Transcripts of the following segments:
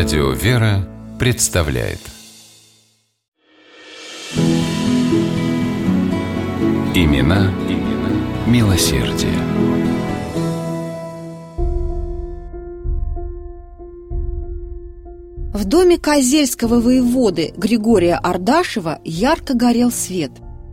Радио «Вера» представляет Имена, имена милосердие. В доме Козельского воеводы Григория Ардашева ярко горел свет.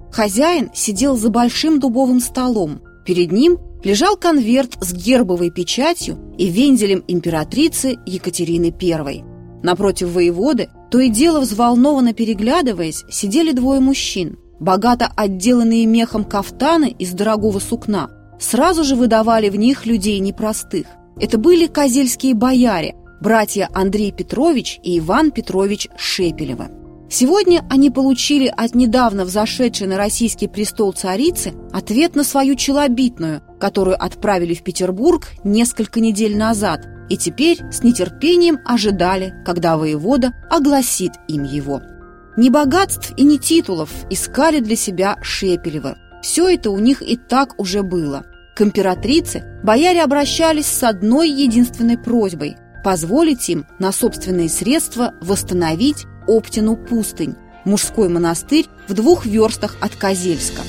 Хозяин сидел за большим дубовым столом. Перед ним лежал конверт с гербовой печатью и вензелем императрицы Екатерины I. Напротив воеводы, то и дело взволнованно переглядываясь, сидели двое мужчин. Богато отделанные мехом кафтаны из дорогого сукна сразу же выдавали в них людей непростых. Это были козельские бояре, братья Андрей Петрович и Иван Петрович Шепелева. Сегодня они получили от недавно взошедшей на российский престол царицы ответ на свою челобитную, которую отправили в Петербург несколько недель назад, и теперь с нетерпением ожидали, когда воевода огласит им его. Ни богатств и ни титулов искали для себя Шепелева. Все это у них и так уже было. К императрице бояре обращались с одной единственной просьбой – позволить им на собственные средства восстановить Оптину пустынь, мужской монастырь в двух верстах от Козельска.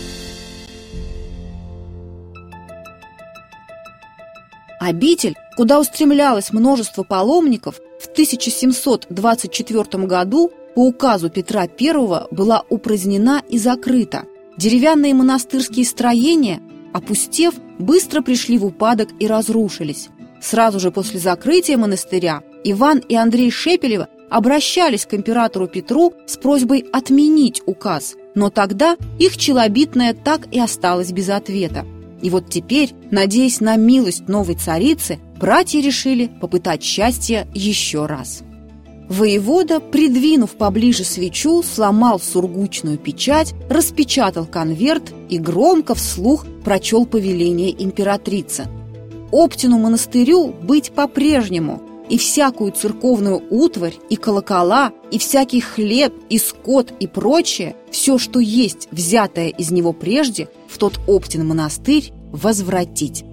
Обитель, куда устремлялось множество паломников, в 1724 году по указу Петра I была упразднена и закрыта. Деревянные монастырские строения, опустев, быстро пришли в упадок и разрушились. Сразу же после закрытия монастыря Иван и Андрей Шепелева обращались к императору Петру с просьбой отменить указ, но тогда их челобитное так и осталось без ответа. И вот теперь, надеясь на милость новой царицы, братья решили попытать счастье еще раз. Воевода, придвинув поближе свечу, сломал сургучную печать, распечатал конверт и громко вслух прочел повеление императрицы. Оптину монастырю быть по-прежнему, и всякую церковную утварь, и колокола, и всякий хлеб, и скот, и прочее, все, что есть, взятое из него прежде, в тот Оптин монастырь возвратить.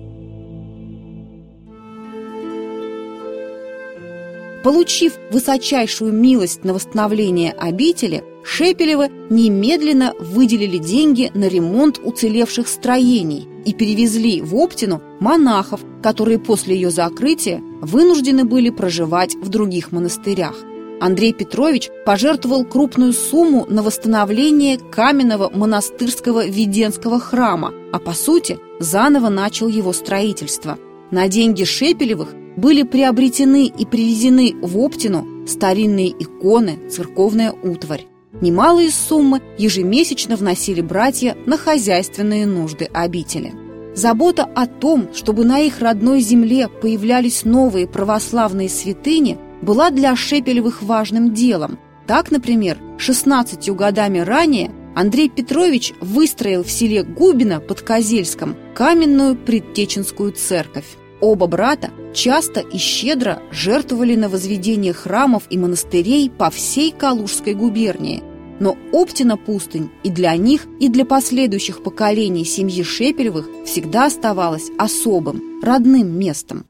Получив высочайшую милость на восстановление обители, Шепелева немедленно выделили деньги на ремонт уцелевших строений и перевезли в Оптину монахов, которые после ее закрытия вынуждены были проживать в других монастырях. Андрей Петрович пожертвовал крупную сумму на восстановление каменного монастырского Веденского храма, а по сути заново начал его строительство. На деньги Шепелевых были приобретены и привезены в Оптину старинные иконы, церковная утварь. Немалые суммы ежемесячно вносили братья на хозяйственные нужды обители. Забота о том, чтобы на их родной земле появлялись новые православные святыни, была для Шепелевых важным делом. Так, например, 16 годами ранее Андрей Петрович выстроил в селе Губино под Козельском каменную предтеченскую церковь. Оба брата часто и щедро жертвовали на возведение храмов и монастырей по всей Калужской губернии. Но Оптина пустынь и для них, и для последующих поколений семьи Шепелевых всегда оставалась особым, родным местом.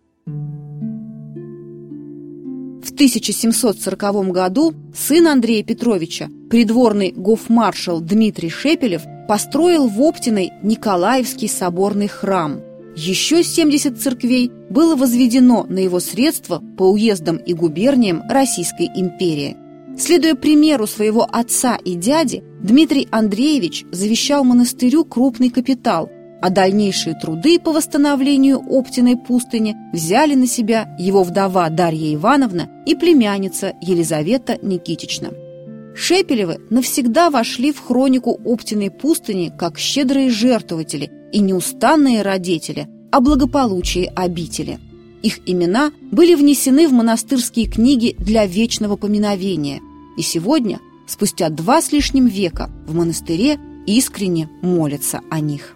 В 1740 году сын Андрея Петровича, придворный гофмаршал Дмитрий Шепелев, построил в Оптиной Николаевский соборный храм – еще 70 церквей было возведено на его средства по уездам и губерниям Российской империи. Следуя примеру своего отца и дяди, Дмитрий Андреевич завещал монастырю крупный капитал, а дальнейшие труды по восстановлению Оптиной пустыни взяли на себя его вдова Дарья Ивановна и племянница Елизавета Никитична. Шепелевы навсегда вошли в хронику Оптиной пустыни как щедрые жертвователи и неустанные родители о благополучии обители. Их имена были внесены в монастырские книги для вечного поминовения. И сегодня, спустя два с лишним века, в монастыре искренне молятся о них.